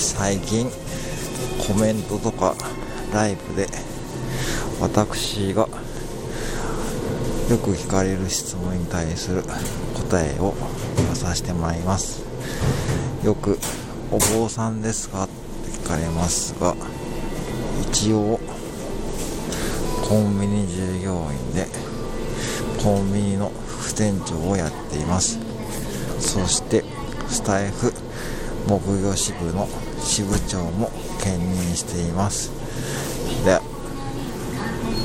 最近コメントとかライブで私がよく聞かれる質問に対する答えを言わさせてもらいますよく「お坊さんですか?」って聞かれますが一応コンビニ従業員でコンビニの副店長をやっていますそしてスタイフ木魚支部の支部長も兼任しています。